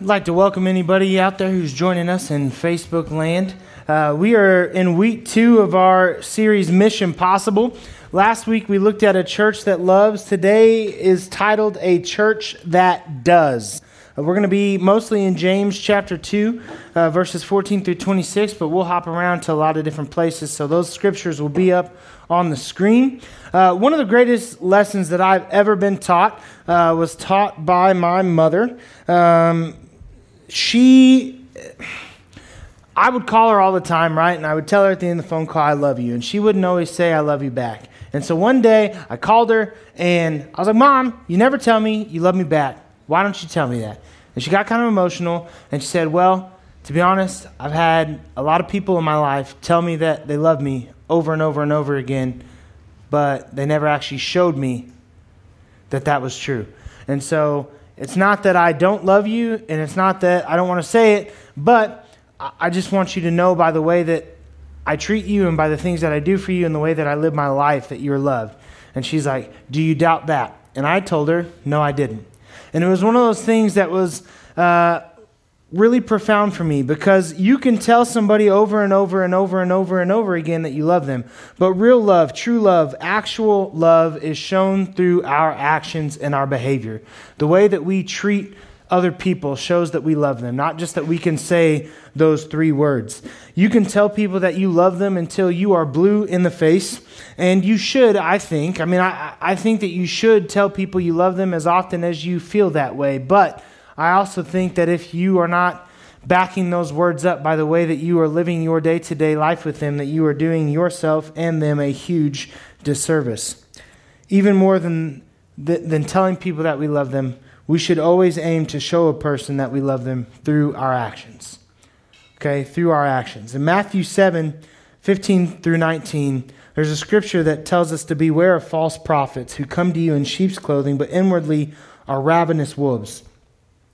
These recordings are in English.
I'd like to welcome anybody out there who's joining us in Facebook land. Uh, we are in week two of our series Mission Possible. Last week we looked at a church that loves. Today is titled A Church That Does. Uh, we're going to be mostly in James chapter 2, uh, verses 14 through 26, but we'll hop around to a lot of different places. So those scriptures will be up on the screen. Uh, one of the greatest lessons that I've ever been taught uh, was taught by my mother. Um, she, I would call her all the time, right? And I would tell her at the end of the phone call, I love you. And she wouldn't always say, I love you back. And so one day I called her and I was like, Mom, you never tell me you love me back. Why don't you tell me that? And she got kind of emotional and she said, Well, to be honest, I've had a lot of people in my life tell me that they love me over and over and over again, but they never actually showed me that that was true. And so it's not that I don't love you, and it's not that I don't want to say it, but I just want you to know by the way that I treat you and by the things that I do for you and the way that I live my life that you're loved. And she's like, Do you doubt that? And I told her, No, I didn't. And it was one of those things that was uh, really profound for me because you can tell somebody over and over and over and over and over again that you love them. But real love, true love, actual love is shown through our actions and our behavior. The way that we treat other people shows that we love them, not just that we can say those three words. You can tell people that you love them until you are blue in the face, and you should, I think. I mean, I, I think that you should tell people you love them as often as you feel that way, but I also think that if you are not backing those words up by the way that you are living your day to day life with them, that you are doing yourself and them a huge disservice. Even more than, than telling people that we love them, we should always aim to show a person that we love them through our actions. Okay, through our actions. In Matthew 7 15 through 19, there's a scripture that tells us to beware of false prophets who come to you in sheep's clothing, but inwardly are ravenous wolves.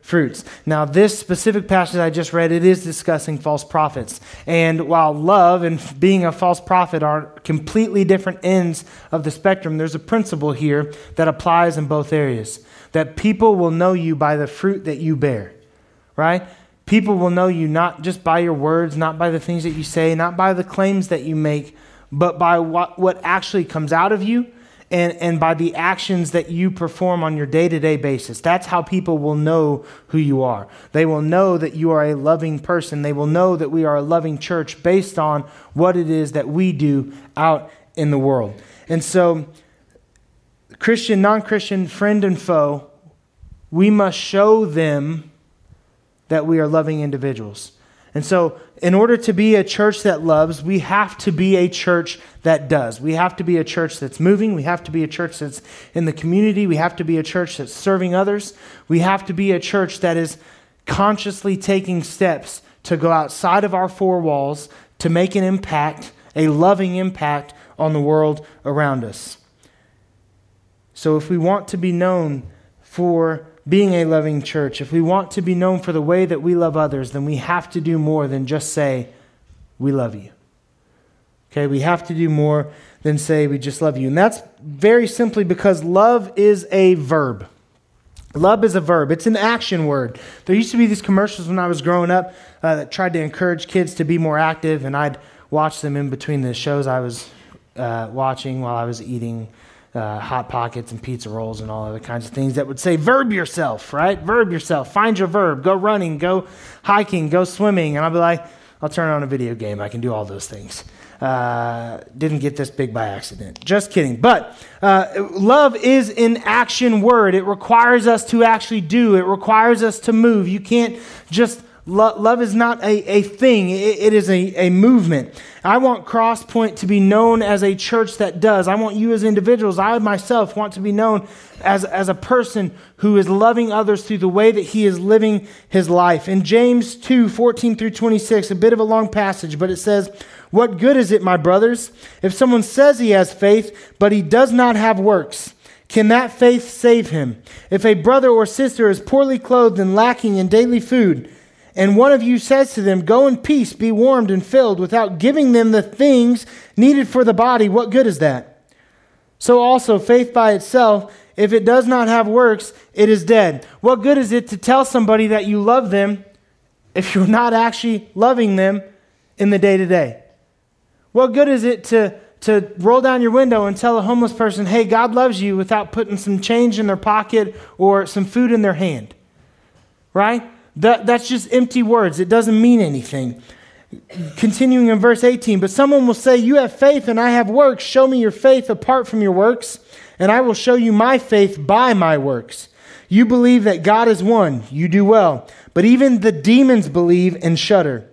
fruits. Now, this specific passage I just read, it is discussing false prophets. And while love and being a false prophet are completely different ends of the spectrum, there's a principle here that applies in both areas. That people will know you by the fruit that you bear, right? People will know you not just by your words, not by the things that you say, not by the claims that you make, but by what, what actually comes out of you and, and by the actions that you perform on your day to day basis. That's how people will know who you are. They will know that you are a loving person. They will know that we are a loving church based on what it is that we do out in the world. And so, Christian, non Christian, friend, and foe, we must show them that we are loving individuals. And so, in order to be a church that loves, we have to be a church that does. We have to be a church that's moving. We have to be a church that's in the community. We have to be a church that's serving others. We have to be a church that is consciously taking steps to go outside of our four walls to make an impact, a loving impact on the world around us. So, if we want to be known for being a loving church, if we want to be known for the way that we love others, then we have to do more than just say, We love you. Okay, we have to do more than say, We just love you. And that's very simply because love is a verb. Love is a verb, it's an action word. There used to be these commercials when I was growing up uh, that tried to encourage kids to be more active, and I'd watch them in between the shows I was uh, watching while I was eating uh, hot pockets and pizza rolls and all other kinds of things that would say verb yourself, right? Verb yourself. Find your verb. Go running, go hiking, go swimming. And I'll be like, I'll turn on a video game. I can do all those things. Uh, didn't get this big by accident. Just kidding. But uh, love is an action word. It requires us to actually do. It requires us to move. You can't just Lo- love is not a, a thing, it, it is a, a movement. I want Crosspoint to be known as a church that does. I want you as individuals, I myself want to be known as, as a person who is loving others through the way that he is living his life. In James 2 14 through 26, a bit of a long passage, but it says, What good is it, my brothers, if someone says he has faith, but he does not have works? Can that faith save him? If a brother or sister is poorly clothed and lacking in daily food, and one of you says to them, Go in peace, be warmed and filled, without giving them the things needed for the body, what good is that? So also, faith by itself, if it does not have works, it is dead. What good is it to tell somebody that you love them if you're not actually loving them in the day to day? What good is it to, to roll down your window and tell a homeless person, hey, God loves you without putting some change in their pocket or some food in their hand? Right? That, that's just empty words. It doesn't mean anything. Continuing in verse 18, but someone will say, You have faith and I have works. Show me your faith apart from your works, and I will show you my faith by my works. You believe that God is one. You do well. But even the demons believe and shudder.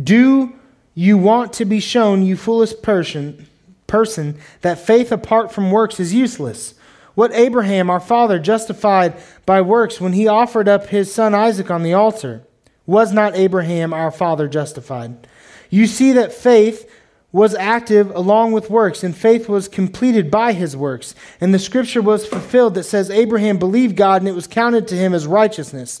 Do you want to be shown, you foolish person, person, that faith apart from works is useless? What Abraham, our father, justified by works when he offered up his son Isaac on the altar? Was not Abraham, our father, justified? You see that faith was active along with works, and faith was completed by his works. And the scripture was fulfilled that says, Abraham believed God, and it was counted to him as righteousness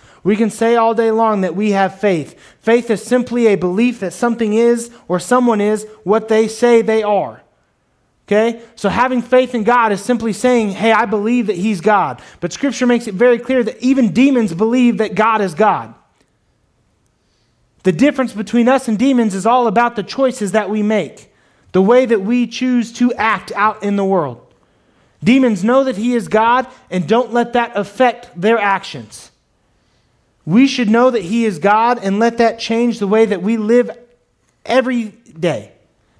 We can say all day long that we have faith. Faith is simply a belief that something is or someone is what they say they are. Okay? So having faith in God is simply saying, hey, I believe that He's God. But Scripture makes it very clear that even demons believe that God is God. The difference between us and demons is all about the choices that we make, the way that we choose to act out in the world. Demons know that He is God and don't let that affect their actions. We should know that He is God and let that change the way that we live every day.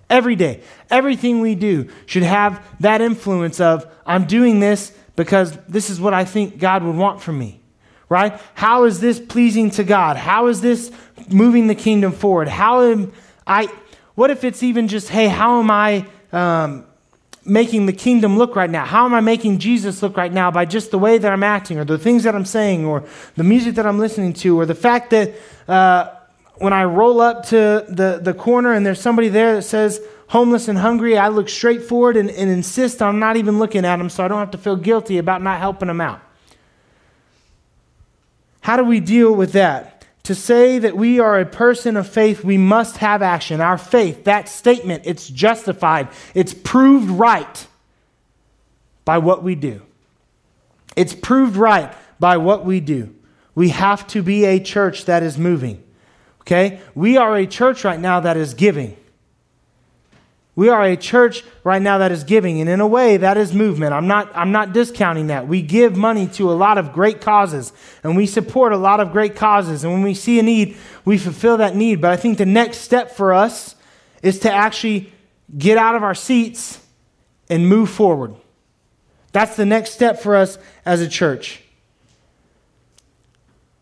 Every day. Everything we do should have that influence of, I'm doing this because this is what I think God would want from me. Right? How is this pleasing to God? How is this moving the kingdom forward? How am I, what if it's even just, hey, how am I um, making the kingdom look right now? How am I making Jesus look right now by just the way that I'm acting or the things that I'm saying or the music that I'm listening to or the fact that uh, when I roll up to the, the corner and there's somebody there that says homeless and hungry, I look straight forward and, and insist on not even looking at them so I don't have to feel guilty about not helping them out. How do we deal with that? To say that we are a person of faith, we must have action. Our faith, that statement, it's justified, it's proved right by what we do. It's proved right by what we do. We have to be a church that is moving. Okay? We are a church right now that is giving. We are a church right now that is giving, and in a way, that is movement. I'm not, I'm not discounting that. We give money to a lot of great causes, and we support a lot of great causes. And when we see a need, we fulfill that need. But I think the next step for us is to actually get out of our seats and move forward. That's the next step for us as a church.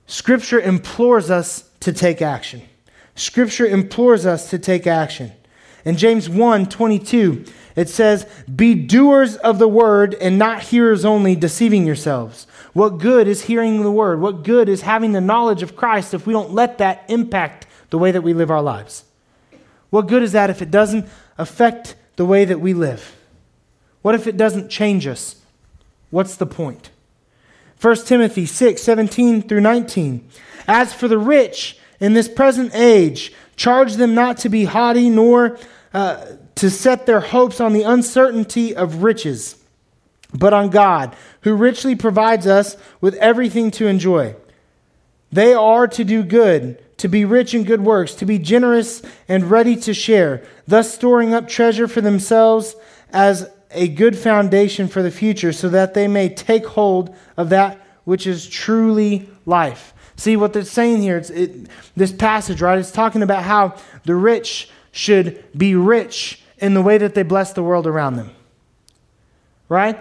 Scripture implores us to take action. Scripture implores us to take action. In James 1 22, it says, Be doers of the word and not hearers only, deceiving yourselves. What good is hearing the word? What good is having the knowledge of Christ if we don't let that impact the way that we live our lives? What good is that if it doesn't affect the way that we live? What if it doesn't change us? What's the point? 1 Timothy 6 17 through 19. As for the rich in this present age, Charge them not to be haughty, nor uh, to set their hopes on the uncertainty of riches, but on God, who richly provides us with everything to enjoy. They are to do good, to be rich in good works, to be generous and ready to share, thus storing up treasure for themselves as a good foundation for the future, so that they may take hold of that which is truly life. See what they're saying here? It's it, this passage, right? It's talking about how the rich should be rich in the way that they bless the world around them. Right?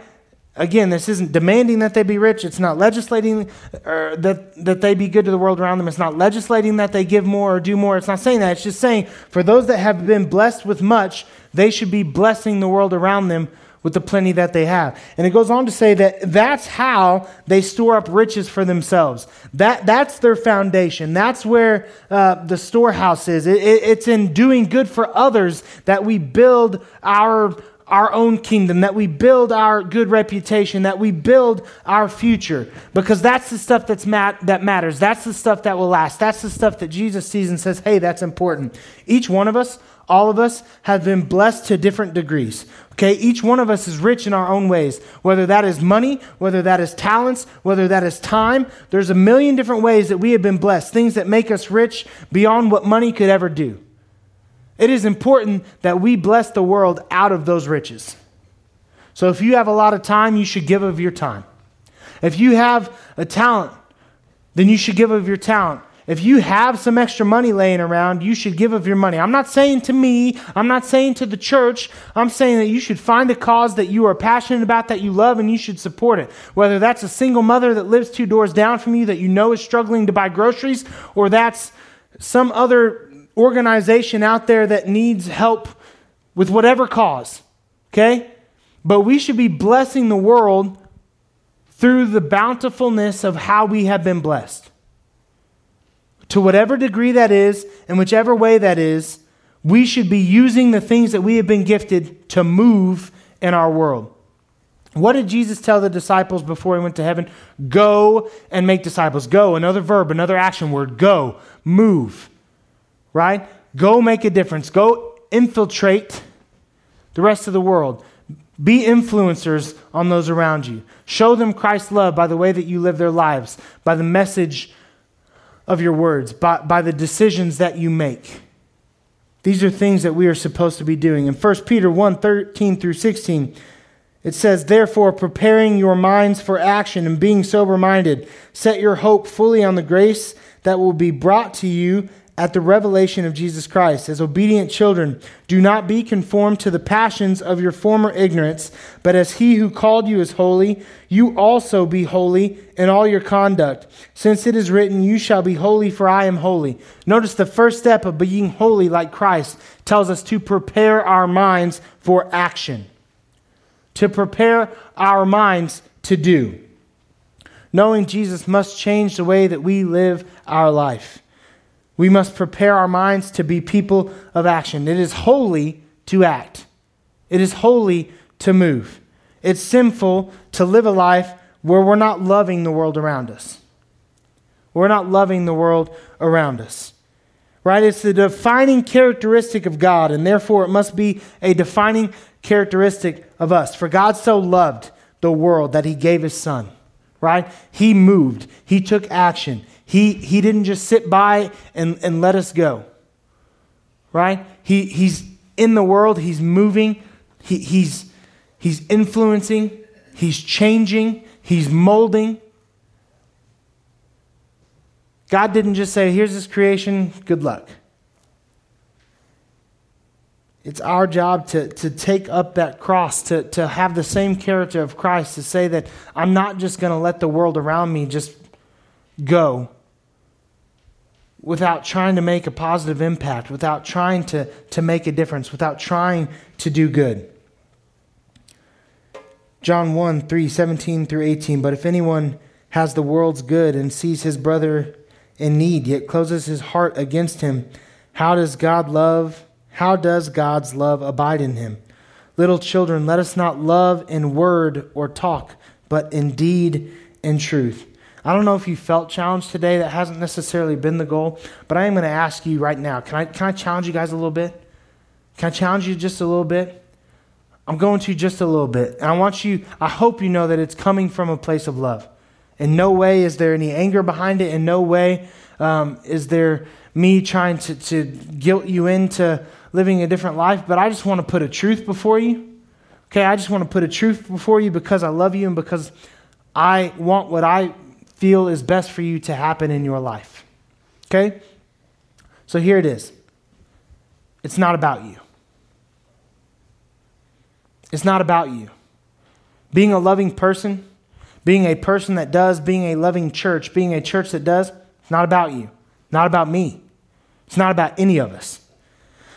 Again, this isn't demanding that they be rich. It's not legislating uh, that, that they be good to the world around them. It's not legislating that they give more or do more. It's not saying that. It's just saying for those that have been blessed with much, they should be blessing the world around them with the plenty that they have. And it goes on to say that that's how they store up riches for themselves. That, that's their foundation. That's where uh, the storehouse is. It, it, it's in doing good for others that we build our our own kingdom, that we build our good reputation, that we build our future. Because that's the stuff that's mat- that matters. That's the stuff that will last. That's the stuff that Jesus sees and says, hey, that's important. Each one of us, all of us, have been blessed to different degrees. Okay, each one of us is rich in our own ways, whether that is money, whether that is talents, whether that is time. There's a million different ways that we have been blessed, things that make us rich beyond what money could ever do. It is important that we bless the world out of those riches. So if you have a lot of time, you should give of your time. If you have a talent, then you should give of your talent. If you have some extra money laying around, you should give of your money. I'm not saying to me, I'm not saying to the church, I'm saying that you should find a cause that you are passionate about, that you love, and you should support it. Whether that's a single mother that lives two doors down from you that you know is struggling to buy groceries, or that's some other organization out there that needs help with whatever cause, okay? But we should be blessing the world through the bountifulness of how we have been blessed. To whatever degree that is, and whichever way that is, we should be using the things that we have been gifted to move in our world. What did Jesus tell the disciples before he went to heaven? Go and make disciples. Go, another verb, another action word. Go, move right? Go make a difference. Go infiltrate the rest of the world. Be influencers on those around you. Show them Christ's love by the way that you live their lives, by the message of your words, by, by the decisions that you make. These are things that we are supposed to be doing. In 1 Peter 1 13 through 16, it says, Therefore, preparing your minds for action and being sober minded, set your hope fully on the grace that will be brought to you at the revelation of Jesus Christ. As obedient children, do not be conformed to the passions of your former ignorance, but as he who called you is holy, you also be holy in all your conduct. Since it is written, You shall be holy, for I am holy. Notice the first step of being holy like Christ tells us to prepare our minds for action, to prepare our minds to do. Knowing Jesus must change the way that we live our life. We must prepare our minds to be people of action. It is holy to act, it is holy to move. It's sinful to live a life where we're not loving the world around us. We're not loving the world around us. Right? It's the defining characteristic of God, and therefore it must be a defining characteristic of us. For God so loved the world that he gave his son. Right? He moved, he took action, he, he didn't just sit by and, and let us go, right? He, he's in the world, he's moving, he, he's, he's influencing, he's changing, he's molding. God didn't just say, here's this creation, good luck. It's our job to, to take up that cross, to, to have the same character of Christ, to say that I'm not just going to let the world around me just go, without trying to make a positive impact, without trying to, to make a difference, without trying to do good. John 1 3, 17 through 18. But if anyone has the world's good and sees his brother in need, yet closes his heart against him, how does God love? How does God's love abide in him? Little children, let us not love in word or talk, but in deed and truth. I don't know if you felt challenged today. That hasn't necessarily been the goal. But I am going to ask you right now can I, can I challenge you guys a little bit? Can I challenge you just a little bit? I'm going to just a little bit. And I want you, I hope you know that it's coming from a place of love. In no way is there any anger behind it. In no way um, is there me trying to, to guilt you into living a different life. But I just want to put a truth before you. Okay, I just want to put a truth before you because I love you and because I want what I feel is best for you to happen in your life. Okay? So here it is. It's not about you. It's not about you. Being a loving person, being a person that does, being a loving church, being a church that does, it's not about you. Not about me. It's not about any of us.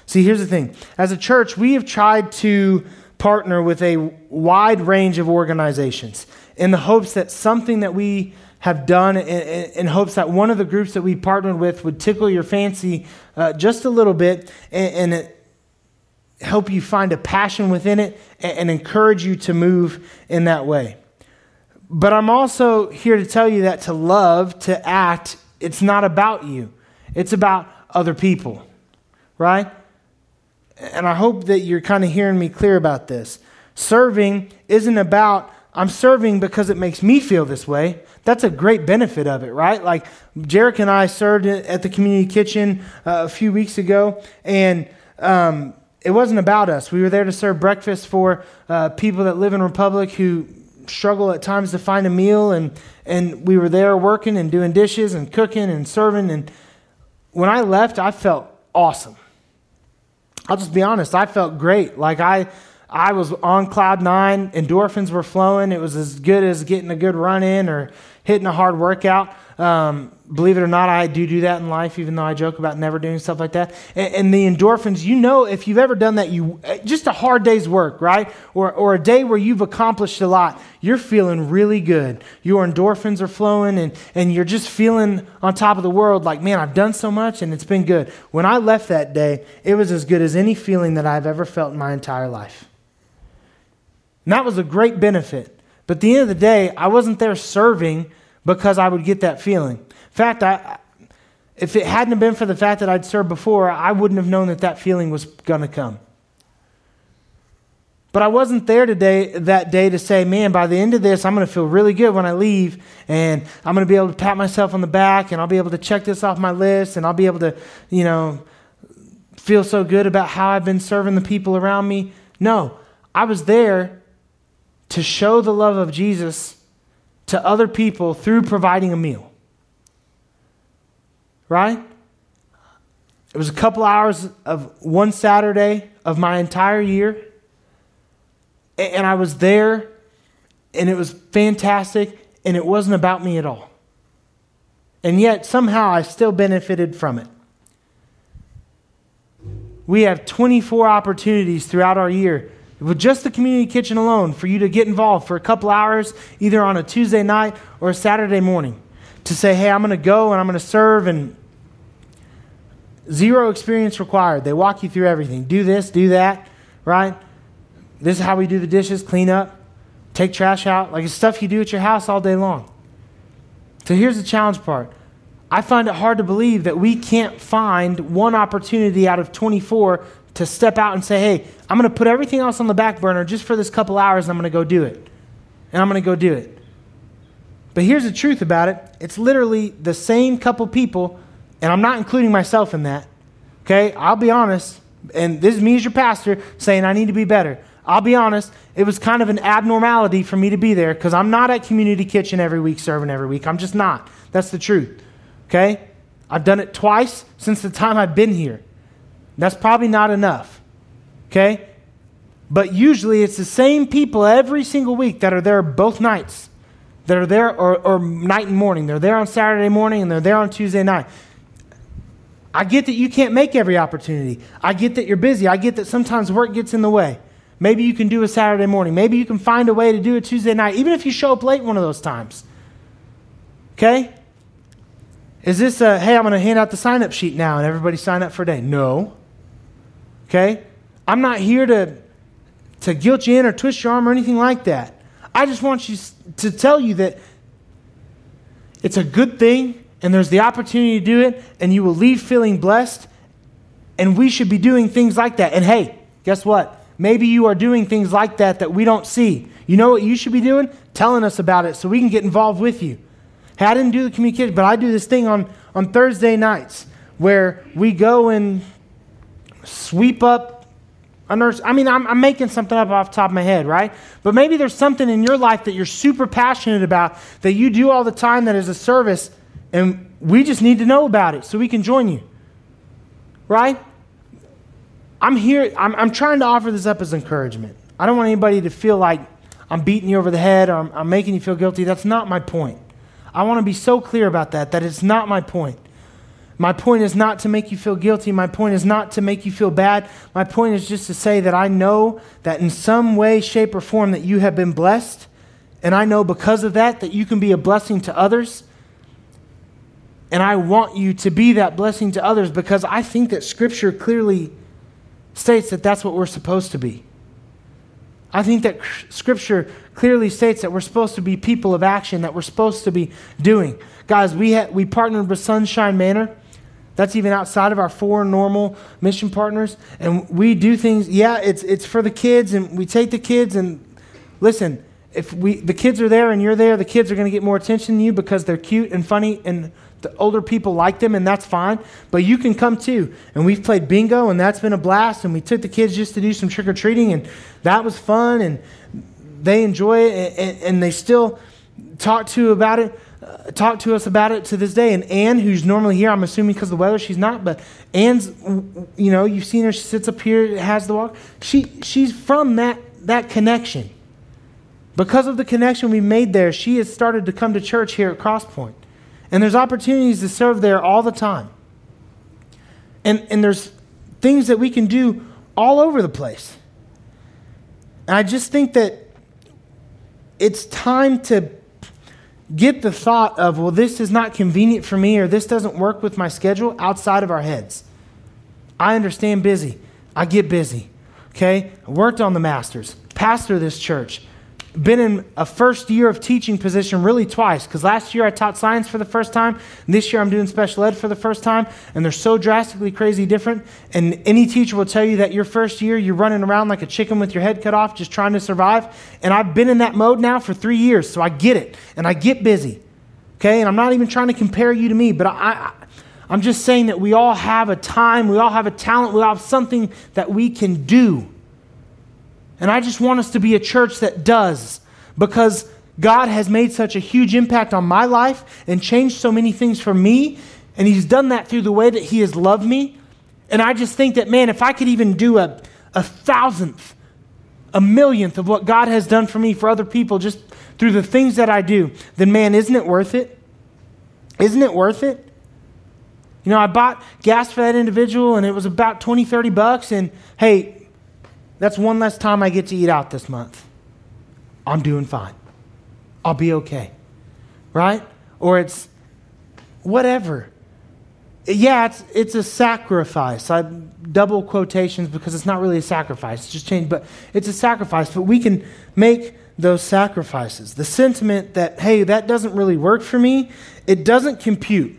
See, here's the thing. As a church, we have tried to partner with a wide range of organizations in the hopes that something that we have done in, in, hopes that one of the groups that we partnered with would tickle your fancy uh, just a little bit and, and help you find a passion within it and, and encourage you to move in that way. But I'm also here to tell you that to love, to act, it's not about you, it's about other people, right? And I hope that you're kind of hearing me clear about this. Serving isn't about, I'm serving because it makes me feel this way. That's a great benefit of it, right? Like Jarek and I served at the community kitchen uh, a few weeks ago, and um, it wasn't about us. We were there to serve breakfast for uh, people that live in Republic who struggle at times to find a meal, and, and we were there working and doing dishes and cooking and serving. And when I left, I felt awesome. I'll just be honest, I felt great. Like I, I was on cloud nine, endorphins were flowing. It was as good as getting a good run in or hitting a hard workout. Um, believe it or not, I do do that in life, even though I joke about never doing stuff like that. And, and, the endorphins, you know, if you've ever done that, you just a hard day's work, right? Or, or a day where you've accomplished a lot, you're feeling really good. Your endorphins are flowing, and, and you're just feeling on top of the world like, man, I've done so much, and it's been good. When I left that day, it was as good as any feeling that I've ever felt in my entire life. And that was a great benefit. But at the end of the day, I wasn't there serving because I would get that feeling. In fact, I, if it hadn't been for the fact that I'd served before, I wouldn't have known that that feeling was going to come. But I wasn't there today that day to say, man, by the end of this, I'm going to feel really good when I leave, and I'm going to be able to pat myself on the back, and I'll be able to check this off my list, and I'll be able to, you know, feel so good about how I've been serving the people around me. No, I was there to show the love of Jesus to other people through providing a meal. Right? It was a couple hours of one Saturday of my entire year. And I was there, and it was fantastic, and it wasn't about me at all. And yet, somehow, I still benefited from it. We have 24 opportunities throughout our year with just the community kitchen alone, for you to get involved for a couple hours, either on a Tuesday night or a Saturday morning, to say, hey, I'm going to go and I'm going to serve, and zero experience required. They walk you through everything. Do this, do that, right? This is how we do the dishes, clean up, take trash out. Like it's stuff you do at your house all day long. So here's the challenge part. I find it hard to believe that we can't find one opportunity out of 24 to step out and say, hey, I'm going to put everything else on the back burner just for this couple hours and I'm going to go do it. And I'm going to go do it. But here's the truth about it it's literally the same couple people, and I'm not including myself in that. Okay? I'll be honest, and this is me as your pastor saying I need to be better. I'll be honest, it was kind of an abnormality for me to be there because I'm not at Community Kitchen every week serving every week. I'm just not. That's the truth. Okay? I've done it twice since the time I've been here. That's probably not enough. Okay? But usually it's the same people every single week that are there both nights, that are there, or, or night and morning. They're there on Saturday morning and they're there on Tuesday night. I get that you can't make every opportunity. I get that you're busy. I get that sometimes work gets in the way. Maybe you can do a Saturday morning. Maybe you can find a way to do a Tuesday night, even if you show up late one of those times. Okay? Is this a, hey, I'm going to hand out the sign up sheet now and everybody sign up for a day? No. Okay? I'm not here to, to guilt you in or twist your arm or anything like that. I just want you to tell you that it's a good thing and there's the opportunity to do it and you will leave feeling blessed and we should be doing things like that. And hey, guess what? Maybe you are doing things like that that we don't see. You know what you should be doing? Telling us about it so we can get involved with you. Hey, I didn't do the communication, but I do this thing on, on Thursday nights where we go and sweep up nurse. I mean, I'm, I'm making something up off top of my head, right? But maybe there's something in your life that you're super passionate about that you do all the time that is a service, and we just need to know about it so we can join you, right? I'm here, I'm, I'm trying to offer this up as encouragement. I don't want anybody to feel like I'm beating you over the head or I'm, I'm making you feel guilty. That's not my point. I want to be so clear about that, that it's not my point. My point is not to make you feel guilty. My point is not to make you feel bad. My point is just to say that I know that in some way, shape, or form that you have been blessed. And I know because of that that you can be a blessing to others. And I want you to be that blessing to others because I think that Scripture clearly states that that's what we're supposed to be. I think that Scripture clearly states that we're supposed to be people of action, that we're supposed to be doing. Guys, we, ha- we partnered with Sunshine Manor. That's even outside of our four normal mission partners. And we do things, yeah, it's, it's for the kids, and we take the kids, and listen, if we, the kids are there and you're there, the kids are going to get more attention than you because they're cute and funny and the older people like them, and that's fine. But you can come too. And we've played bingo, and that's been a blast. And we took the kids just to do some trick or treating, and that was fun. And they enjoy it, and, and they still talk to about it. Uh, talk to us about it to this day. And Anne, who's normally here, I'm assuming because of the weather, she's not. But Anne's, you know, you've seen her. She sits up here, has the walk. She she's from that that connection. Because of the connection we made there, she has started to come to church here at Crosspoint. And there's opportunities to serve there all the time. And, and there's things that we can do all over the place. And I just think that it's time to get the thought of, well, this is not convenient for me or this doesn't work with my schedule outside of our heads. I understand busy. I get busy. Okay? I worked on the masters, pastor this church, been in a first year of teaching position really twice because last year I taught science for the first time. This year I'm doing special ed for the first time. And they're so drastically crazy different. And any teacher will tell you that your first year you're running around like a chicken with your head cut off just trying to survive. And I've been in that mode now for three years. So I get it. And I get busy. Okay? And I'm not even trying to compare you to me, but I, I I'm just saying that we all have a time, we all have a talent, we all have something that we can do. And I just want us to be a church that does because God has made such a huge impact on my life and changed so many things for me. And He's done that through the way that He has loved me. And I just think that, man, if I could even do a, a thousandth, a millionth of what God has done for me for other people just through the things that I do, then, man, isn't it worth it? Isn't it worth it? You know, I bought gas for that individual and it was about 20, 30 bucks. And hey, that's one less time I get to eat out this month. I'm doing fine. I'll be okay. Right? Or it's whatever. Yeah, it's, it's a sacrifice. I double quotations because it's not really a sacrifice. It's just change, but it's a sacrifice. But we can make those sacrifices. The sentiment that, hey, that doesn't really work for me, it doesn't compute.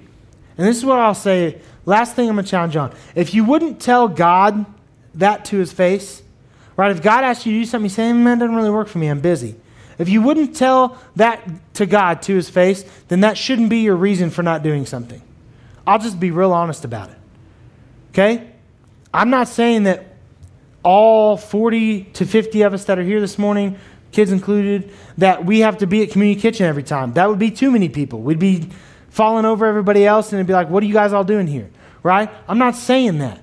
And this is what I'll say. Last thing I'm going to challenge on. If you wouldn't tell God that to his face, Right? If God asks you to do something, you say, eh, man, doesn't really work for me. I'm busy. If you wouldn't tell that to God to his face, then that shouldn't be your reason for not doing something. I'll just be real honest about it. Okay? I'm not saying that all 40 to 50 of us that are here this morning, kids included, that we have to be at Community Kitchen every time. That would be too many people. We'd be falling over everybody else and it'd be like, what are you guys all doing here? Right? I'm not saying that.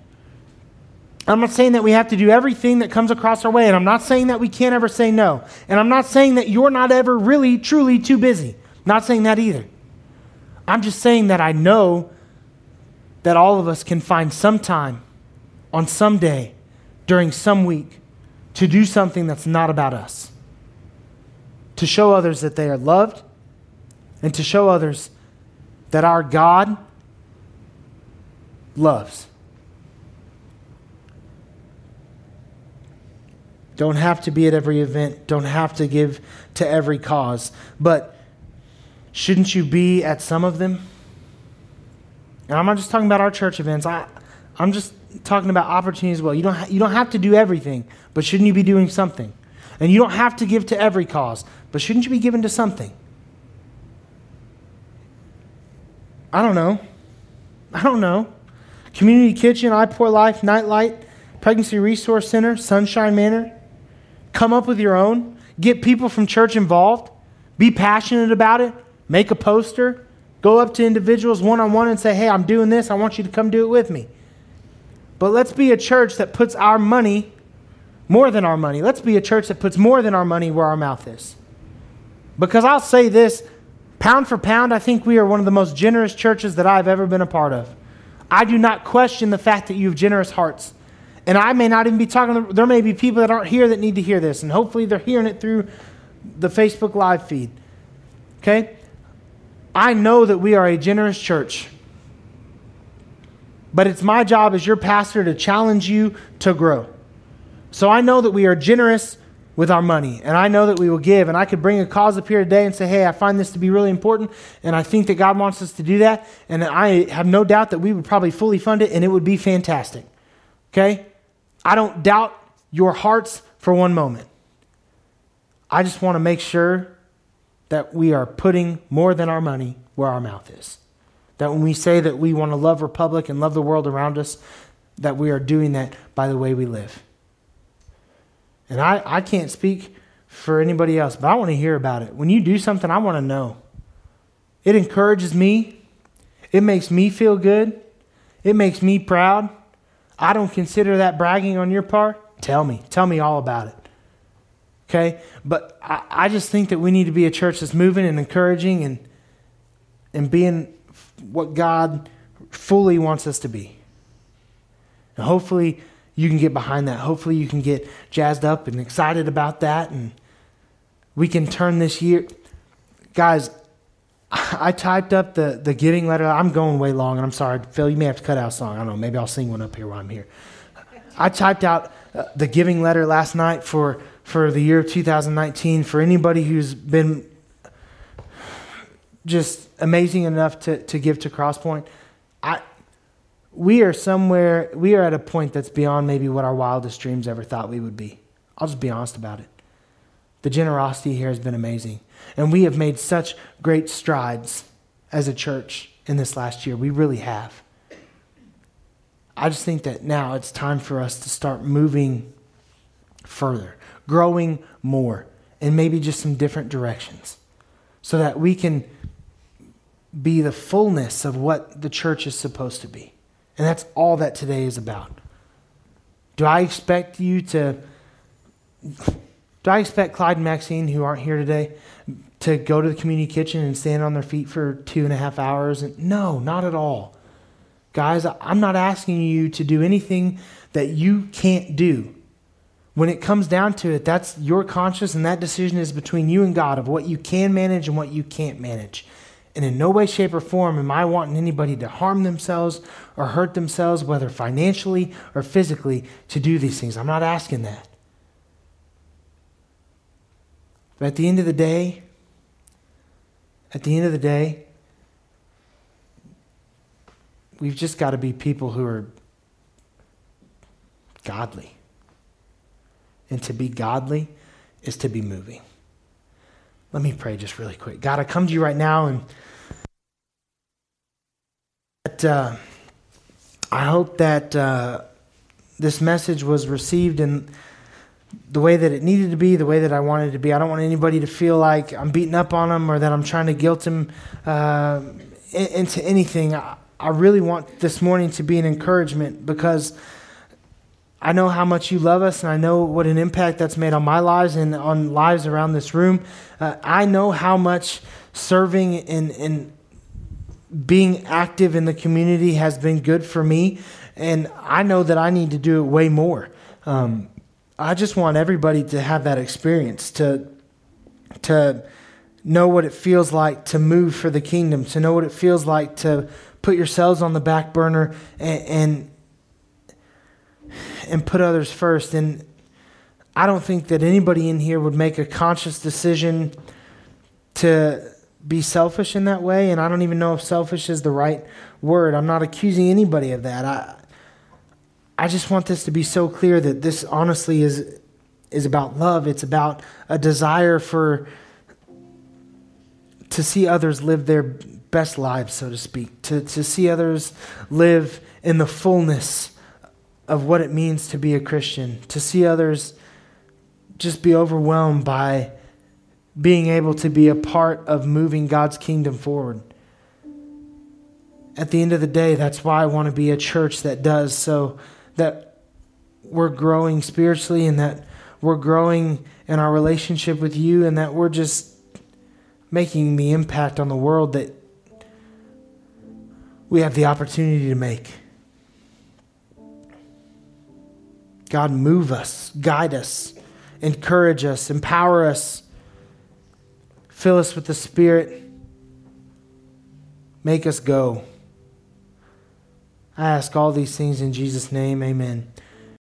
I'm not saying that we have to do everything that comes across our way, and I'm not saying that we can't ever say no. And I'm not saying that you're not ever really, truly too busy. Not saying that either. I'm just saying that I know that all of us can find some time on some day during some week to do something that's not about us. To show others that they are loved and to show others that our God loves. Don't have to be at every event. Don't have to give to every cause. But shouldn't you be at some of them? And I'm not just talking about our church events. I, I'm just talking about opportunities as well. You don't, ha- you don't have to do everything, but shouldn't you be doing something? And you don't have to give to every cause, but shouldn't you be giving to something? I don't know. I don't know. Community Kitchen, iPour Life, Nightlight, Pregnancy Resource Center, Sunshine Manor. Come up with your own. Get people from church involved. Be passionate about it. Make a poster. Go up to individuals one on one and say, hey, I'm doing this. I want you to come do it with me. But let's be a church that puts our money more than our money. Let's be a church that puts more than our money where our mouth is. Because I'll say this pound for pound, I think we are one of the most generous churches that I've ever been a part of. I do not question the fact that you have generous hearts. And I may not even be talking, there may be people that aren't here that need to hear this, and hopefully they're hearing it through the Facebook Live feed. Okay? I know that we are a generous church. But it's my job as your pastor to challenge you to grow. So I know that we are generous with our money, and I know that we will give. And I could bring a cause up here today and say, hey, I find this to be really important, and I think that God wants us to do that. And I have no doubt that we would probably fully fund it, and it would be fantastic. Okay? I don't doubt your hearts for one moment. I just want to make sure that we are putting more than our money where our mouth is. That when we say that we want to love Republic and love the world around us, that we are doing that by the way we live. And I, I can't speak for anybody else, but I want to hear about it. When you do something, I want to know. It encourages me, it makes me feel good, it makes me proud. I don't consider that bragging on your part. Tell me. Tell me all about it. Okay? But I, I just think that we need to be a church that's moving and encouraging and, and being what God fully wants us to be. And hopefully you can get behind that. Hopefully you can get jazzed up and excited about that and we can turn this year guys I typed up the, the giving letter. I'm going way long, and I'm sorry, Phil. You may have to cut out a song. I don't know. Maybe I'll sing one up here while I'm here. I typed out uh, the giving letter last night for for the year of 2019 for anybody who's been just amazing enough to, to give to Crosspoint. I, we are somewhere, we are at a point that's beyond maybe what our wildest dreams ever thought we would be. I'll just be honest about it. The generosity here has been amazing. And we have made such great strides as a church in this last year. We really have. I just think that now it's time for us to start moving further, growing more, and maybe just some different directions so that we can be the fullness of what the church is supposed to be. And that's all that today is about. Do I expect you to, do I expect Clyde and Maxine, who aren't here today, to go to the community kitchen and stand on their feet for two and a half hours? And no, not at all. Guys, I'm not asking you to do anything that you can't do. When it comes down to it, that's your conscience, and that decision is between you and God of what you can manage and what you can't manage. And in no way, shape, or form am I wanting anybody to harm themselves or hurt themselves, whether financially or physically, to do these things. I'm not asking that. But at the end of the day, at the end of the day, we've just got to be people who are godly. And to be godly is to be moving. Let me pray just really quick. God, I come to you right now and that, uh, I hope that uh, this message was received in the way that it needed to be, the way that I wanted to be. I don't want anybody to feel like I'm beating up on them or that I'm trying to guilt them uh, into anything. I, I really want this morning to be an encouragement because I know how much you love us, and I know what an impact that's made on my lives and on lives around this room. Uh, I know how much serving and, and being active in the community has been good for me, and I know that I need to do it way more. Um, I just want everybody to have that experience to to know what it feels like to move for the kingdom, to know what it feels like to put yourselves on the back burner and, and and put others first. And I don't think that anybody in here would make a conscious decision to be selfish in that way. And I don't even know if selfish is the right word. I'm not accusing anybody of that. I, I just want this to be so clear that this honestly is, is about love. It's about a desire for to see others live their best lives, so to speak, to, to see others live in the fullness of what it means to be a Christian, to see others just be overwhelmed by being able to be a part of moving God's kingdom forward. At the end of the day, that's why I want to be a church that does so that we're growing spiritually and that we're growing in our relationship with you and that we're just making the impact on the world that we have the opportunity to make. God, move us, guide us, encourage us, empower us, fill us with the Spirit, make us go. I ask all these things in Jesus' name. Amen.